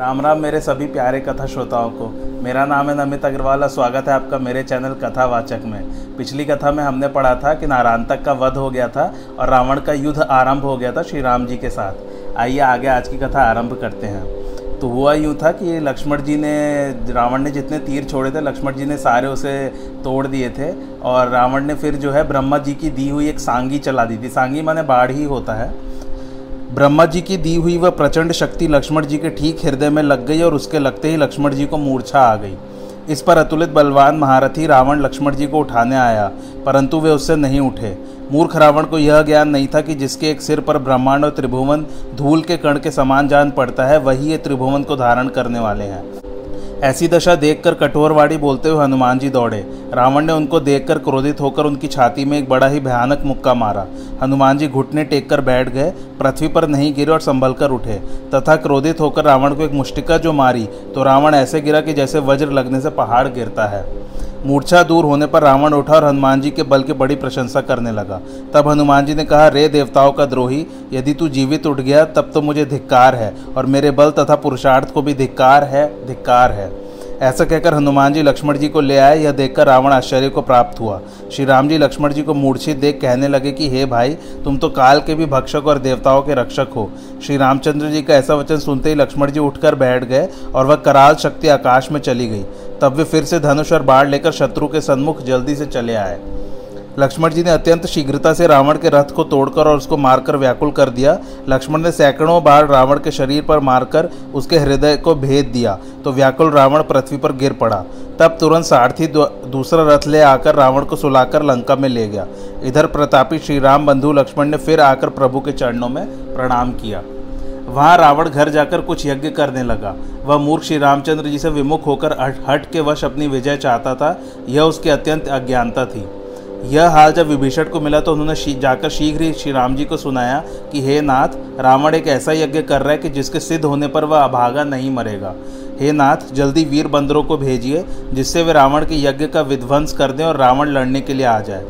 राम राम, मेरे सभी प्यारे कथा श्रोताओं को। मेरा नाम है नमित अग्रवाल और स्वागत है आपका मेरे चैनल कथावाचक में। पिछली कथा में हमने पढ़ा था कि नारायणतक का वध हो गया था और रावण का युद्ध आरंभ हो गया था श्री राम जी के साथ। आइए आगे आज की कथा आरंभ करते हैं। तो हुआ यूँ था कि लक्ष्मण जी ने, रावण ने जितने तीर छोड़े थे, लक्ष्मण जी ने सारे उसे तोड़ दिए थे और रावण ने फिर जो है ब्रह्मा जी की दी हुई एक सांगी चला दी थी। सांगी माने बाढ़ ही होता है। ब्रह्मा जी की दी हुई वह प्रचंड शक्ति लक्ष्मण जी के ठीक हृदय में लग गई और उसके लगते ही लक्ष्मण जी को मूर्छा आ गई। इस पर अतुलित बलवान महारथी रावण लक्ष्मण जी को उठाने आया, परंतु वे उससे नहीं उठे। मूर्ख रावण को यह ज्ञान नहीं था कि जिसके एक सिर पर ब्रह्मांड और त्रिभुवन धूल के कण के समान जान पड़ता है, वही ये त्रिभुवन को धारण करने वाले हैं। ऐसी दशा देखकर कठोरवाड़ी बोलते हुए हनुमान जी दौड़े। रावण ने उनको देखकर क्रोधित होकर उनकी छाती में एक बड़ा ही भयानक मुक्का मारा। हनुमान जी घुटने टेक कर बैठ गए, पृथ्वी पर नहीं गिरे और संभल कर उठे। तथा क्रोधित होकर रावण को एक मुष्टिका जो मारी तो रावण ऐसे गिरा कि जैसे वज्र लगने से पहाड़ गिरता है। मूर्छा दूर होने पर रावण उठा और हनुमान जी के बल की बड़ी प्रशंसा करने लगा। तब हनुमान जी ने कहा, रे देवताओं का द्रोही, यदि तू जीवित उठ गया, तब तो मुझे धिक्कार है और मेरे बल तथा पुरुषार्थ को भी धिक्कार है धिक्कार है। ऐसा कहकर हनुमान जी लक्ष्मण जी को ले आए। यह देखकर रावण आश्चर्य को प्राप्त हुआ। श्री राम जी लक्ष्मण जी को मूर्छित देख कहने लगे कि, हे भाई, तुम तो काल के भी भक्षक और देवताओं के रक्षक हो। श्री रामचंद्र जी का ऐसा वचन सुनते ही लक्ष्मण जी उठकर बैठ गए और वह कराल शक्ति आकाश में चली गई। तब वे फिर से धनुष और बाढ़ लेकर शत्रु के सन्मुख जल्दी से चले आए। लक्ष्मण जी ने अत्यंत शीघ्रता से रावण के रथ को तोड़कर और उसको मारकर व्याकुल कर दिया। लक्ष्मण ने सैकड़ों बार रावण के शरीर पर मारकर उसके हृदय को भेद दिया तो व्याकुल रावण पृथ्वी पर गिर पड़ा। तब तुरंत सारथी दूसरा रथ ले आकर रावण को सुलाकर लंका में ले गया। इधर प्रतापी श्री राम बंधु लक्ष्मण ने फिर आकर प्रभु के चरणों में प्रणाम किया। वहाँ रावण घर जाकर कुछ यज्ञ करने लगा। वह मूर्ख श्री रामचंद्र जी से विमुख होकर हट के वश अपनी विजय चाहता था। यह उसकी अत्यंत अज्ञानता थी। यह हाल जब विभीषण को मिला तो उन्होंने जाकर शीघ्र ही श्री राम जी को सुनाया कि, हे नाथ, रावण एक ऐसा यज्ञ कर रहा है कि जिसके सिद्ध होने पर वह अभागा नहीं मरेगा। हे नाथ, जल्दी वीर बंदरों को भेजिए, जिससे वे रावण के यज्ञ का विध्वंस कर दें और रावण लड़ने के लिए आ जाए।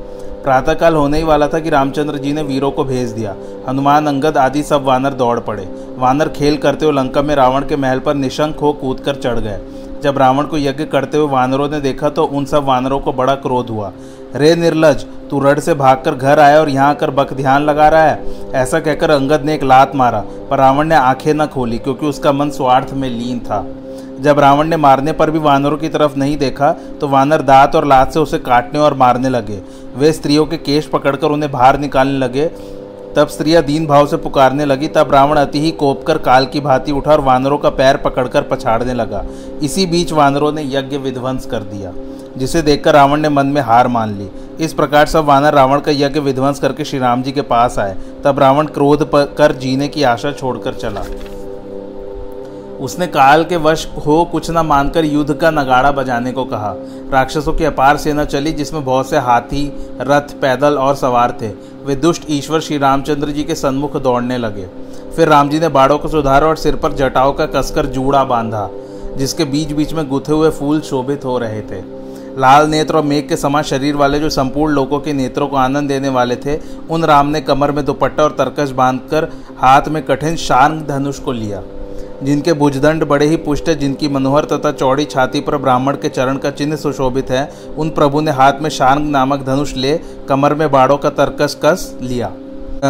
प्रातःकाल होने ही वाला था कि रामचंद्र जी ने वीरों को भेज दिया। हनुमान, अंगद आदि सब वानर दौड़ पड़े। वानर खेल करते हुए लंका में रावण के महल पर निशंक हो कूद कर चढ़ गए। जब रावण को यज्ञ करते हुए वानरों ने देखा तो उन सब वानरों को बड़ा क्रोध हुआ। रे निर्लज, तू रड से भागकर घर आया और यहाँ आकर बक ध्यान लगा रहा है। ऐसा कहकर अंगद ने एक लात मारा, पर रावण ने आँखें न खोली क्योंकि उसका मन स्वार्थ में लीन था। जब रावण ने मारने पर भी वानरों की तरफ़ नहीं देखा तो वानर दांत और लात से उसे काटने और मारने लगे। वे स्त्रियों के केश पकड़कर उन्हें बाहर निकालने लगे। तब स्त्रियाँ दीन भाव से पुकारने लगी, तब रावण अति ही कोप कर काल की भांति उठा और वानरों का पैर पकड़कर पछाड़ने लगा। इसी बीच वानरों ने यज्ञ विध्वंस कर दिया। जिसे देखकर रावण ने मन में हार मान ली। इस प्रकार सब वानर रावण का यज्ञ विध्वंस करके श्री राम जी के पास आए। तब रावण क्रोध कर जीने की आशा छोड़कर चला। उसने काल के वश हो कुछ न मानकर युद्ध का नगाड़ा बजाने को कहा। राक्षसों की अपार सेना चली, जिसमें बहुत से हाथी, रथ, पैदल और सवार थे। वे दुष्ट ईश्वर श्री रामचंद्र जी के सन्मुख दौड़ने लगे। फिर राम जी ने बाड़ों को सुधारा और सिर पर जटाओं का कसकर जूड़ा बांधा, जिसके बीच बीच में गुथे हुए फूल शोभित हो रहे थे। लाल नेत्र और मेघ के समान शरीर वाले जो संपूर्ण लोगों के नेत्रों को आनंद देने वाले थे, उन राम ने कमर में दुपट्टा और तरकश बांधकर हाथ में कठिन शार्ंग धनुष को लिया। जिनके भुजदंड बड़े ही पुष्ट जिनकी मनोहर तथा चौड़ी छाती पर ब्राह्मण के चरण का चिन्ह सुशोभित है, उन प्रभु ने हाथ में शार्ंग नामक धनुष ले कमर में बाड़ों का तरकस कस लिया।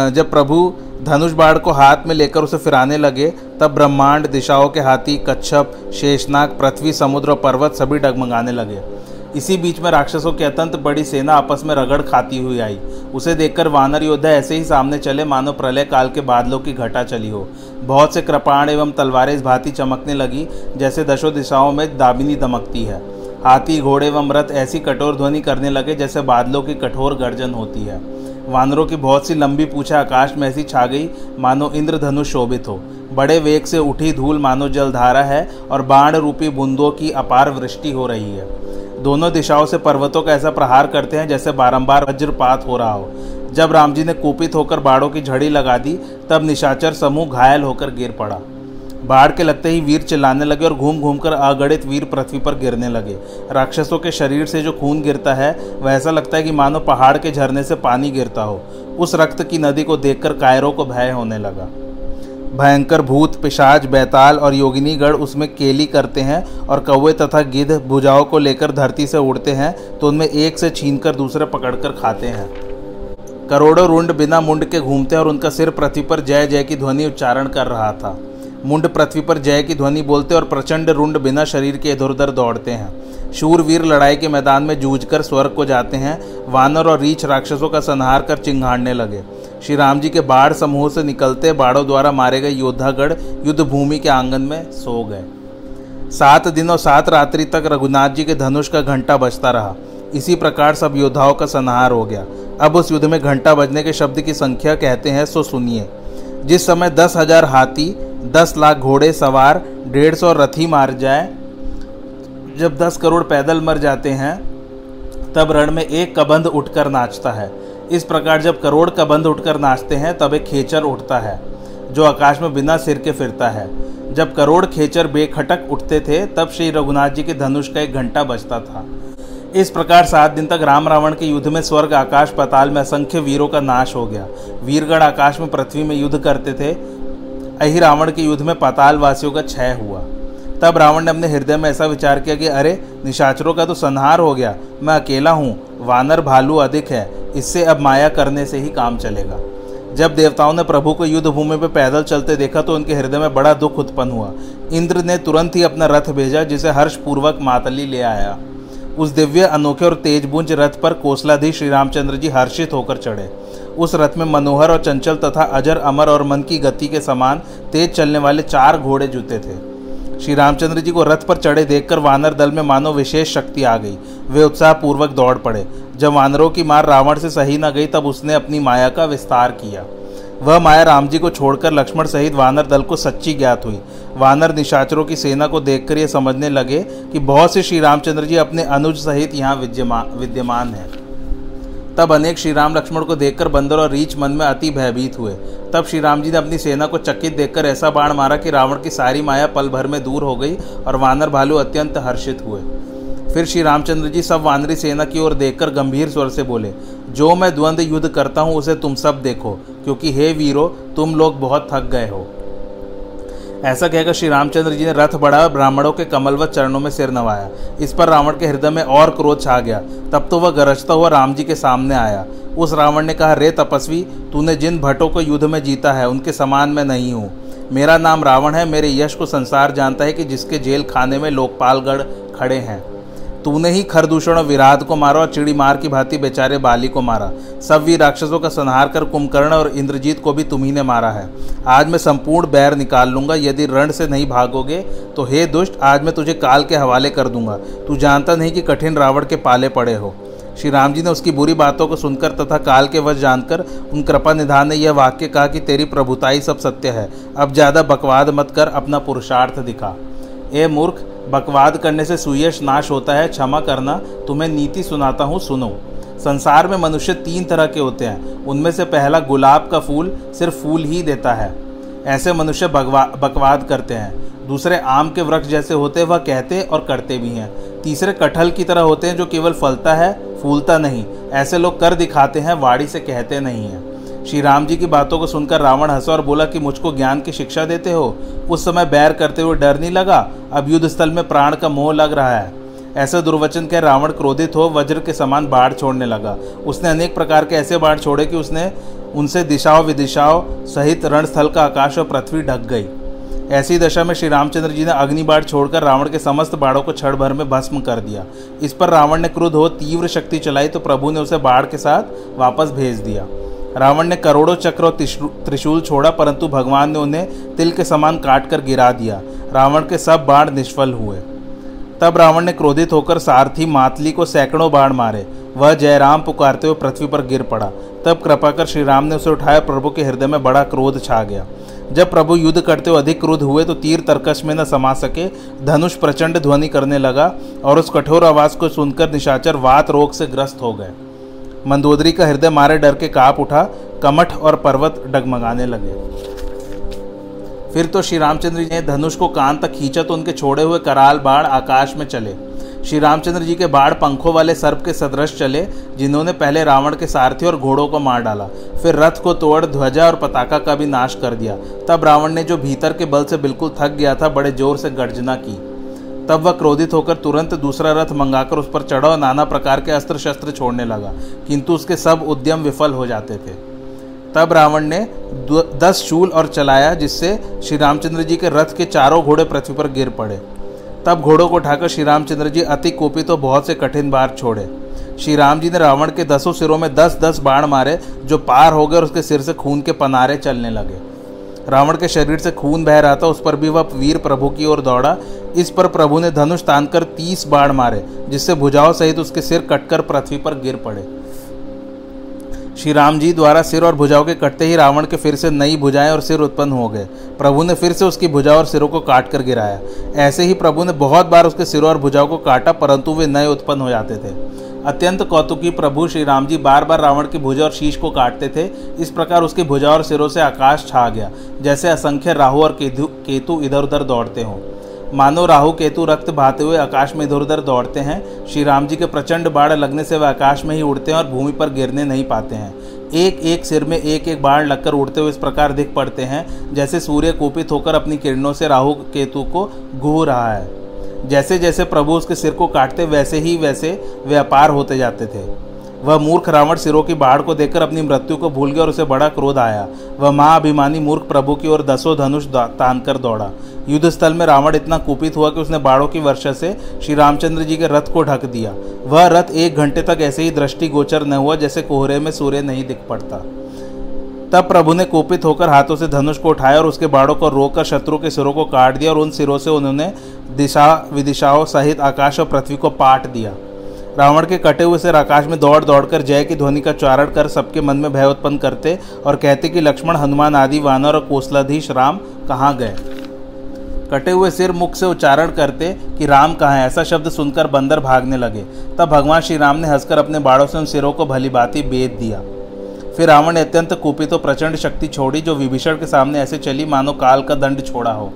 जब प्रभु धनुष बाढ़ को हाथ में लेकर उसे फिराने लगे, तब ब्रह्मांड दिशाओं के हाथी, कच्छप, शेषनाग, पृथ्वी, समुद्र और पर्वत सभी डगमगाने लगे। इसी बीच में राक्षसों की अत्यंत बड़ी सेना आपस में रगड़ खाती हुई आई। उसे देखकर वानर योद्धा ऐसे ही सामने चले, मानो प्रलय काल के बादलों की घटा चली हो। बहुत से कृपाण एवं तलवारें इस भांति चमकने लगी, जैसे दशो दिशाओं में दाबिनी दमकती है। हाथी, घोड़े एवं रथ ऐसी कठोर ध्वनि करने लगे, जैसे बादलों की कठोर गर्जन होती है। वानरों की बहुत सी लंबी पूछा आकाश में ऐसी छा गई, मानो इंद्रधनुष शोभित हो। बड़े वेग से उठी धूल, मानो जलधारा है, और बाण रूपी बूंदों की अपार वृष्टि हो रही है। दोनों दिशाओं से पर्वतों का ऐसा प्रहार करते हैं जैसे बारंबार वज्रपात हो रहा हो। जब राम जी ने कुपित होकर बाड़ों की झड़ी लगा दी, तब निशाचर समूह घायल होकर गिर पड़ा। बाढ़ के लगते ही वीर चिल्लाने लगे और घूम घूम कर अगणित वीर पृथ्वी पर गिरने लगे। राक्षसों के शरीर से जो खून गिरता है, वह ऐसा लगता है कि मानो पहाड़ के झरने से पानी गिरता हो। उस रक्त की नदी को देखकर कायरों को भय होने लगा। भयंकर भूत, पिशाच, बैताल और योगिनीगढ़ उसमें केली करते हैं और कौवे तथा गिद्ध भुजाओं को लेकर धरती से उड़ते हैं तो उनमें एक से छीनकर दूसरे पकड़कर खाते हैं। करोड़ों रुंड बिना मुंड के घूमते हैं और उनका सिर पृथ्वी पर जय जय की ध्वनि उच्चारण कर रहा था। मुंड पृथ्वी पर जय की ध्वनि बोलते और प्रचंड रुंड बिना शरीर के इधर उधर दौड़ते हैं। शूरवीर लड़ाई के मैदान में जूझकर स्वर्ग को जाते हैं, वानर और रीछ राक्षसों का संहार कर चिंगाड़ने लगे। श्री राम जी के बाढ़ समूह से निकलते बाढ़ों द्वारा मारे गए योद्धागढ़ युद्ध भूमि के आँगन में सो गए। सात दिन और सात रात्रि तक रघुनाथ जी के धनुष का घंटा बजता रहा। इसी प्रकार सब योद्धाओं का संहार हो गया। अब उस युद्ध में घंटा बजने के शब्द की संख्या कहते हैं, सो सुनिए। जिस समय दस हज़ार हाथी, दस लाख घोड़े, सवार, डेढ़ सौ रथी मार जाए, जब दस करोड़ पैदल मर जाते हैं, तब रण में एक कबंध उठकर नाचता है। इस प्रकार जब करोड़ कबंध उठकर नाचते हैं, तब एक खेचर उठता है, जो आकाश में बिना सिर के फिरता है। जब करोड़ खेचर बेखटक उठते थे, तब श्री रघुनाथ जी के धनुष का एक घंटा बजता था। इस प्रकार सात दिन तक राम रावण के युद्ध में स्वर्ग आकाश पताल में असंख्य वीरों का नाश हो गया। वीरगढ़ आकाश में पृथ्वी में युद्ध करते थे, अहि रावण के युद्ध में पाताल वासियों का क्षय हुआ। तब रावण ने अपने हृदय में ऐसा विचार किया कि, अरे, निशाचरों का तो संहार हो गया। मैं अकेला हूँ, वानर भालू अधिक है। इससे अब माया करने से ही काम चलेगा। जब देवताओं ने प्रभु को युद्ध भूमि पर पैदल चलते देखा तो उनके हृदय में बड़ा दुख उत्पन्न हुआ। इंद्र ने तुरंत ही अपना रथ भेजा, जिसे हर्ष पूर्वक मातली ले आया। उस दिव्य, अनोखे और तेजबुंज रथ पर कोसलाधीश श्री रामचंद्र जी हर्षित होकर चढ़े। उस रथ में मनोहर और चंचल तथा अजर, अमर और मन की गति के समान तेज चलने वाले चार घोड़े जूते थे। श्री रामचंद्र जी को रथ पर चढ़े देखकर वानर दल में मानो विशेष शक्ति आ गई। वे उत्साहपूर्वक दौड़ पड़े। जब वानरों की मार रावण से सही न गई, तब उसने अपनी माया का विस्तार किया। वह माया राम जी को छोड़कर लक्ष्मण सहित वानर दल को सच्ची ज्ञात हुई। वानर निशाचरों की सेना को देखकर ये समझने लगे कि बहुत से श्री रामचंद्र जी अपने अनुज सहित यहाँ विद्यमान हैं। तब अनेक श्री राम लक्ष्मण को देखकर बंदर और रीछ मन में अति भयभीत हुए। तब श्री राम जी ने अपनी सेना को चकित देखकर ऐसा बाण मारा कि रावण की सारी माया पल भर में दूर हो गई और वानर भालू अत्यंत हर्षित हुए। फिर श्री रामचंद्र जी सब वानरी सेना की ओर देखकर गंभीर स्वर से बोले, जो मैं द्वंद्व युद्ध करता हूँ, उसे तुम सब देखो, क्योंकि हे वीरो, तुम लोग बहुत थक गए हो ऐसा कहकर श्री रामचंद्र जी ने रथ बढ़ा ब्राह्मणों के कमलवत चरणों में सिर नवाया। इस पर रावण के हृदय में और क्रोध छा गया। तब तो वह गरजता हुआ राम जी के सामने आया। उस रावण ने कहा, रे तपस्वी, तूने जिन भट्टों को युद्ध में जीता है, उनके समान मैं नहीं हूँ। मेरा नाम रावण है, मेरे यश को संसार जानता है कि जिसके जेल खाने में लोकपालगढ़ खड़े हैं। तूने ही खरदूषण और विराध को मारा और चिड़ी मार की भांति बेचारे बाली को मारा। सब वीर राक्षसों का संहार कर कुंभकर्ण और इंद्रजीत को भी तुम्ही ने मारा है। आज मैं संपूर्ण बैर निकाल लूँगा। यदि रण से नहीं भागोगे तो हे दुष्ट, आज मैं तुझे काल के हवाले कर दूँगा। तू जानता नहीं कि कठिन रावण के पाले पड़े हो। श्री राम जी ने उसकी बुरी बातों को सुनकर तथा काल के वश जानकर उन कृपा निधान ने यह वाक्य कहा कि तेरी प्रभुताई सब सत्य है। अब ज़्यादा बकवाद मत कर, अपना पुरुषार्थ दिखा। ए मूर्ख बकवाद करने से सुयश नाश होता है, क्षमा करना, तुम्हें नीति सुनाता हूँ, सुनो। संसार में मनुष्य तीन तरह के होते हैं। उनमें से पहला गुलाब का फूल सिर्फ़ फूल ही देता है। ऐसे मनुष्य बकवा बकवाद करते हैं। दूसरे आम के वृक्ष जैसे होते वह कहते और करते भी हैं। तीसरे कटहल की तरह होते हैं, जो केवल फलता है, फूलता नहीं। ऐसे लोग कर दिखाते हैं वाड़ी से कहते नहीं हैं। श्री राम जी की बातों को सुनकर रावण हंसा और बोला कि मुझको ज्ञान की शिक्षा देते हो। उस समय बैर करते हुए डर नहीं लगा? अब युद्ध स्थल में प्राण का मोह लग रहा है। ऐसा दुर्वचन कह रावण क्रोधित हो, वज्र के समान बाढ़ छोड़ने लगा। उसने अनेक प्रकार के ऐसे बाढ़ छोड़े कि उसने उनसे दिशाओं विदिशाओं सहित रणस्थल का आकाश और पृथ्वी ढक गई। ऐसी दशा में श्री रामचंद्र जी ने अग्नि बाढ़ छोड़कर रावण के समस्त बाढ़ों को क्षण भर में भस्म कर दिया। इस पर रावण ने क्रुद्ध हो तीव्र शक्ति चलाई तो प्रभु ने उसे बाढ़ के साथ वापस भेज दिया। रावण ने करोड़ों चक्र और त्रिशूल छोड़ा, परंतु भगवान ने उन्हें तिल के समान काट कर गिरा दिया। रावण के सब बाण निष्फल हुए। तब रावण ने क्रोधित होकर सारथी मातली को सैकड़ों बाण मारे। वह जयराम पुकारते हुए पृथ्वी पर गिर पड़ा। तब कृपा कर श्री राम ने उसे उठाया। प्रभु के हृदय में बड़ा क्रोध छा गया। जब प्रभु युद्ध करते हुए अधिक क्रोध हुए तो तीर तर्कश में न समा सके, धनुष प्रचंड ध्वनि करने लगा और उस कठोर आवाज़ को सुनकर निशाचर वात रोग से ग्रस्त हो गए। मंदोदरी का हृदय मारे डर के काप उठा, कमठ और पर्वत डगमगाने लगे। फिर तो श्री रामचंद्र जी ने धनुष को कान तक खींचा तो उनके छोड़े हुए कराल बाढ़ आकाश में चले। श्री रामचंद्र जी के बाढ़ पंखों वाले सर्प के सदृश चले, जिन्होंने पहले रावण के सारथी और घोड़ों को मार डाला। फिर रथ को तोड़, ध्वजा और पताका का भी नाश कर दिया। तब रावण ने जो भीतर के बल से बिल्कुल थक गया था, बड़े ज़ोर से गर्जना की। तब वह क्रोधित होकर तुरंत दूसरा रथ मंगाकर उस पर चढ़ा और नाना प्रकार के अस्त्र शस्त्र छोड़ने लगा, किंतु उसके सब उद्यम विफल हो जाते थे। तब रावण ने दस शूल और चलाया, जिससे श्री रामचंद्र जी के रथ के चारों घोड़े पृथ्वी पर गिर पड़े। तब घोड़ों को उठाकर श्री रामचंद्र जी अति कोपी तो बहुत से कठिन बार छोड़े। श्री राम जी ने रावण के दसों सिरों में दस दस बाण मारे, जो पार हो गए और उसके सिर से खून के पनारे चलने लगे। रावण के शरीर से खून बह रहा था, उस पर भी वह वीर प्रभु की ओर दौड़ा। इस पर प्रभु ने धनुष तानकर तीस बाढ़ मारे, जिससे भुजाओं सहित उसके सिर कटकर पृथ्वी पर गिर पड़े। श्री राम जी द्वारा सिर और भुजाओं के कटते ही रावण के फिर से नई भुजाएँ और सिर उत्पन्न हो गए। प्रभु ने फिर से उसकी भुजाओं और सिरों को काट कर गिराया। ऐसे ही प्रभु ने बहुत बार उसके सिरों और भुजाओं को काटा, परंतु वे नए उत्पन्न हो जाते थे। अत्यंत कौतुकी प्रभु श्री राम जी बार बार रावण की भुजा और शीश को काटते थे। इस प्रकार उसकी भुजा और सिरों से आकाश छा गया, जैसे असंख्य राहु और केतु इधर उधर दौड़ते हों। मानो राहु केतु रक्त भाते हुए आकाश में इधर उधर दौड़ते हैं, श्री राम जी के प्रचंड बाढ़ लगने से वे आकाश में ही उड़ते हैं और भूमि पर गिरने नहीं पाते हैं। एक एक सिर में एक एक बाढ़ लगकर उड़ते हुए इस प्रकार दिख पड़ते हैं, जैसे सूर्य कुपित होकर अपनी किरणों से राहु केतु को घूह रहा है। जैसे जैसे प्रभु उसके सिर को काटते, वैसे ही वैसे व्यापार होते जाते थे। वह मूर्ख रावण सिरों की बाढ़ को देखकर अपनी मृत्यु को भूल गया और उसे बड़ा क्रोध आया। वह महाअभिमानी मूर्ख प्रभु की ओर दसों धनुष तान कर दौड़ा। युद्ध स्थल में रावण इतना कुपित हुआ कि उसने बाढ़ों की वर्षा से श्री रामचंद्र जी के रथ को ढक दिया। वह रथ एक घंटे तक ऐसे ही दृष्टि गोचर न हुआ जैसे कोहरे में सूर्य नहीं दिख पड़ता। तब प्रभु ने कुपित होकर हाथों से धनुष को उठाया और उसके बाड़ों को रोककर शत्रु के सिरों को काट दिया और उन सिरों से उन्होंने दिशा, विदिशाओं सहित आकाश और पृथ्वी को पाट दिया। रावण के कटे हुए सिर आकाश में दौड़ दौड़कर जय की ध्वनि का उच्चारण कर सबके मन में भय उत्पन्न करते और कहते कि लक्ष्मण, हनुमान आदि वानर और कोसलाधीश राम कहाँ गए? कटे हुए सिर मुख से उच्चारण करते कि राम कहाँ है? ऐसा शब्द सुनकर बंदर भागने लगे। तब भगवान श्री राम ने हंसकर अपने बाड़ों से उन सिरों को भली बाती बेद दिया। फिर रावण ने अत्यंत कुपित तो प्रचंड शक्ति छोड़ी, जो विभीषण के सामने ऐसे चली, मानो काल का दंड छोड़ा हो।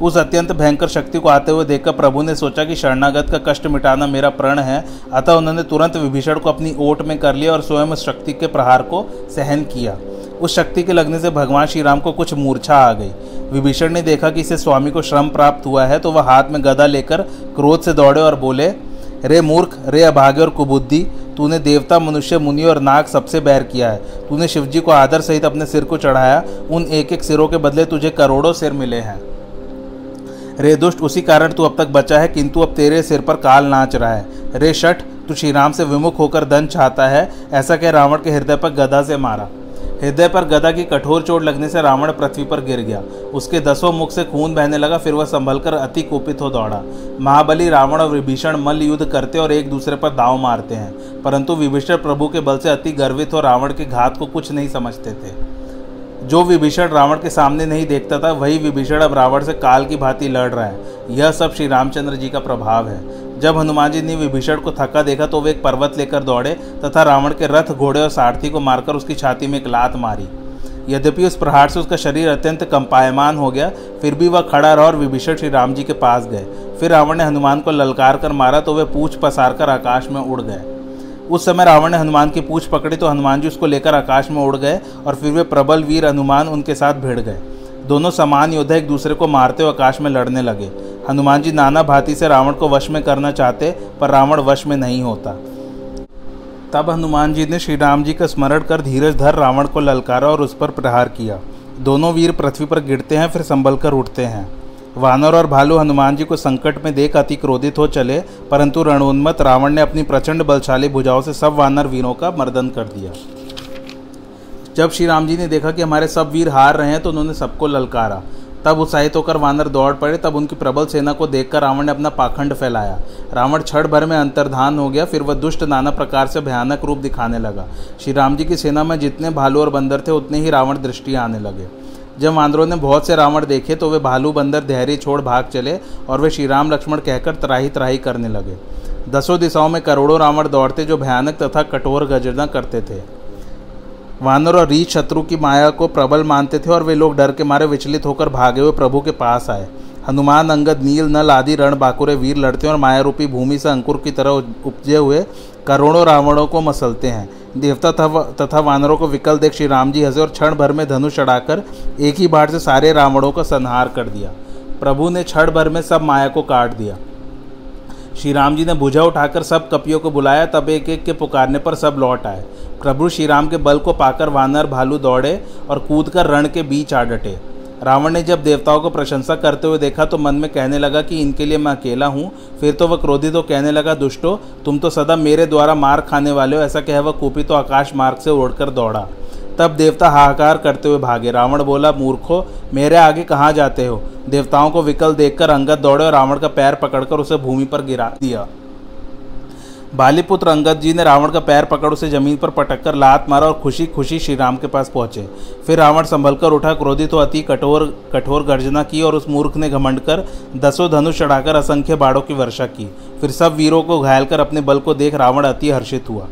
उस अत्यंत भयंकर शक्ति को आते हुए देखकर प्रभु ने सोचा कि शरणागत का कष्ट मिटाना मेरा प्रण है, अतः उन्होंने तुरंत विभीषण को अपनी ओट में कर लिया और स्वयं उस शक्ति के प्रहार को सहन किया। उस शक्ति के लगने से भगवान श्री राम को कुछ मूर्छा आ गई। विभीषण ने देखा कि इसे स्वामी को श्रम प्राप्त हुआ है तो वह हाथ में गदा लेकर क्रोध से दौड़े और बोले, रे मूर्ख, रे अभाग्य और कुबुद्धि, तूने देवता, मनुष्य, मुनि और नाग सबसे बैर किया है। तूने शिवजी को आदर सहित अपने सिर को चढ़ाया, उन एक एक सिरों के बदले तुझे करोड़ों सिर मिले हैं। रे दुष्ट, उसी कारण तू अब तक बचा है, किंतु अब तेरे सिर पर काल नाच रहा है। रे शठ, तू श्री राम से विमुख होकर धन चाहता है, ऐसा कह रावण के हृदय पर गदा से मारा। हृदय पर गदा की कठोर चोट लगने से रावण पृथ्वी पर गिर गया। उसके दसों मुख से खून बहने लगा, फिर वह संभल कर अति कुपित हो दौड़ा। महाबली रावण और विभीषण मल्ल युद्ध करते और एक दूसरे पर दाव मारते हैं, परंतु विभीषण प्रभु के बल से अति गर्वित हो रावण के घात को कुछ नहीं समझते थे। जो विभीषण रावण के सामने नहीं देखता था, वही विभीषण अब रावण से काल की भांति लड़ रहा है। यह सब श्री रामचंद्र जी का प्रभाव है। जब हनुमान जी ने विभीषण को थका देखा तो वे एक पर्वत लेकर दौड़े तथा रावण के रथ, घोड़े और सारथी को मारकर उसकी छाती में एक लात मारी। यद्यपि उस प्रहार से उसका शरीर अत्यंत कंपायमान हो गया, फिर भी वह खड़ा रहा और विभीषण श्री राम जी के पास गए। फिर रावण ने हनुमान को ललकार कर मारा तो वे पूछ पसार कर आकाश में उड़ गए। उस समय रावण ने हनुमान की पूछ पकड़ी तो हनुमान जी उसको लेकर आकाश में उड़ गए और फिर वे प्रबल वीर हनुमान उनके साथ भिड़ गए। दोनों समान योद्धा एक दूसरे को मारते हुए आकाश में लड़ने लगे। हनुमान जी नाना भांति से रावण को वश में करना चाहते, पर रावण वश में नहीं होता। तब हनुमान जी ने श्री राम जी का स्मरण कर धीरज धर रावण को ललकारा और उस पर प्रहार किया। दोनों वीर पृथ्वी पर गिरते हैं, फिर संभल कर उठते हैं। वानर और भालू हनुमान जी को संकट में देख अति क्रोधित हो चले, परंतु रणोन्मत रावण ने अपनी प्रचंड बलशाली भुजाओं से सब वानर वीरों का मर्दन कर दिया। जब श्री राम जी ने देखा कि हमारे सब वीर हार रहे हैं तो उन्होंने सबको ललकारा। तब उत्साहित होकर वानर दौड़ पड़े, तब उनकी प्रबल सेना को देखकर रावण ने अपना पाखंड फैलाया। रावण क्षण भर में अंतर्धान हो गया, फिर वह दुष्ट नाना प्रकार से भयानक रूप दिखाने लगा। श्री राम जी की सेना में जितने भालू और बंदर थे, उतने ही रावण दृष्टि आने लगे। जब वानरों ने बहुत से रावण देखे तो वे भालू बंदर धैर्य छोड़ भाग चले और वे श्री राम लक्ष्मण कहकर तराही तराही करने लगे। दसों दिशाओं में करोड़ों रावण दौड़ते जो भयानक तथा कठोर गजरना करते थे। वानर और रीछ शत्रु की माया को प्रबल मानते थे और वे लोग डर के मारे विचलित होकर भागे हुए प्रभु के पास आए। हनुमान, अंगद, नील, नल आदि रण बाकुरे वीर लड़ते हैं और माया रूपी भूमि से अंकुर की तरह उपजे हुए करोड़ों रावणों को मसलते हैं। देवता तथा वानरों को विकल देख श्री राम जी हंसे और क्षण भर में धनुष चढ़ाकर एक ही बाढ़ से सारे रावणों का संहार कर दिया। प्रभु ने क्षण भर में सब माया को काट दिया। श्री राम जी ने भुजा उठाकर सब कपियों को बुलाया, तब एक एक के पुकारने पर सब लौट आए। प्रभु श्री राम के बल को पाकर वानर भालू दौड़े और कूदकर रण के बीच आ डटे। रावण ने जब देवताओं को प्रशंसा करते हुए देखा तो मन में कहने लगा कि इनके लिए मैं अकेला हूँ। फिर तो वह क्रोधित हो कहने लगा, दुष्टो, तुम तो सदा मेरे द्वारा मार खाने वाले हो। ऐसा कह वह कूपी तो आकाश मार्ग से उड़कर दौड़ा। तब देवता हाहाकार करते हुए भागे। रावण बोला, मूर्खो, मेरे आगे कहाँ जाते हो? देवताओं को विकल देखकर अंगद दौड़े और रावण का पैर पकड़कर उसे भूमि पर गिरा दिया। बालीपुत्र अंगद जी ने रावण का पैर पकड़ उसे ज़मीन पर पटक कर लात मारा और खुशी खुशी श्री राम के पास पहुँचे। फिर रावण संभल कर उठा क्रोधित हो अति कठोर कठोर गर्जना की और उस मूर्ख ने घमंड कर दसों धनुष चढ़ाकर असंख्य बाड़ों की वर्षा की। फिर सब वीरों को घायल कर अपने बल को देख रावण अति हर्षित हुआ।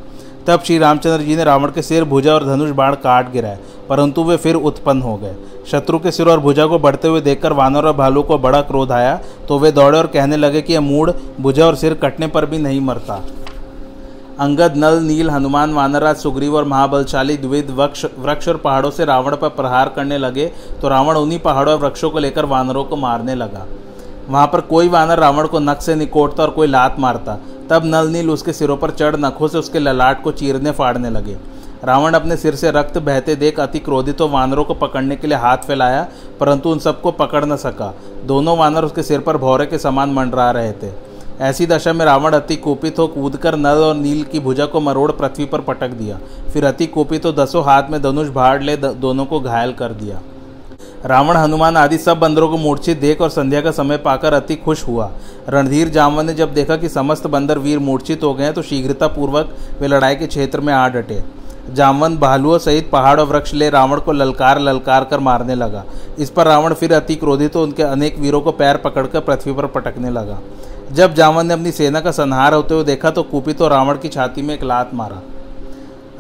तब श्री रामचंद्र जी ने रावण के सिर भुजा और धनुष बाण काट गिराए, परंतु वे फिर उत्पन्न हो गए। शत्रु के सिर और भुजा को बढ़ते हुए देखकर वानर और भालू को बड़ा क्रोध आया तो वे दौड़े और कहने लगे कि यह मूड भुजा और सिर कटने पर भी नहीं मरता। अंगद, नल, नील, हनुमान वानरराज सुग्रीव और महाबलशाली द्विद वृक्ष वृक्ष और पहाड़ों से रावण पर प्रहार करने लगे तो रावण उन्हीं पहाड़ों और वृक्षों को लेकर वानरों को मारने लगा। वहाँ पर कोई वानर रावण को नख से निकोटता और कोई लात मारता। तब नल, नील उसके सिरों पर चढ़ नखों से उसके ललाट को चीरने फाड़ने लगे। रावण अपने सिर से रक्त बहते देख अति क्रोधित हो वानरों को पकड़ने के लिए हाथ फैलाया, परंतु उन सबको पकड़ न सका। दोनों वानर उसके सिर पर भौरे के समान मंडरा रहे थे। ऐसी दशा में रावण अति कुपित हो कूदकर नल और नील की भुजा को मरोड़ पृथ्वी पर पटक दिया। फिर अति कुपित हो दसों हाथ में धनुष भाड़ ले दोनों को घायल कर दिया। रावण, हनुमान आदि सब बंदरों को मूर्छित देख और संध्या का समय पाकर अति खुश हुआ। रणधीर जामवन ने जब देखा कि समस्त बंदर वीर मूर्छित हो गए तो शीघ्रतापूर्वक वे लड़ाई के क्षेत्र में आ डटे। जामवन भालुओं सहित पहाड़ और वृक्ष ले रावण को ललकार ललकार कर मारने लगा। इस पर रावण फिर अति क्रोधित हो उनके अनेक वीरों को पैर पकड़कर पृथ्वी पर पटकने लगा। जब जामवन ने अपनी सेना का संहार होते हुए देखा तो कुपित तो रावण की छाती में एक लात मारा।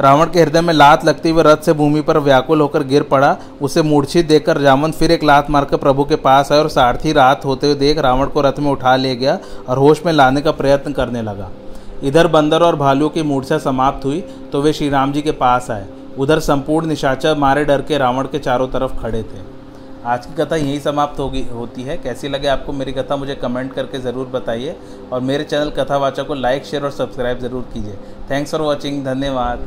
रावण के हृदय में लात लगते हुए रथ से भूमि पर व्याकुल होकर गिर पड़ा। उसे मूर्छित देखकर जामन फिर एक लात मारकर प्रभु के पास आए और सारथी रात होते हुए देख रावण को रथ में उठा ले गया और होश में लाने का प्रयत्न करने लगा। इधर बंदर और भालुओं की मूर्छा समाप्त हुई तो वे श्री राम जी के पास आए। उधर संपूर्ण निशाचर मारे डर के रावण के चारों तरफ़ खड़े थे। आज की कथा यहीं समाप्त होगी, होती है। कैसी लगे आपको मेरी कथा, मुझे कमेंट करके ज़रूर बताइए। और मेरे चैनल कथावाचा को लाइक, शेयर और सब्सक्राइब ज़रूर कीजिए। थैंक्स फॉर वॉचिंग, धन्यवाद।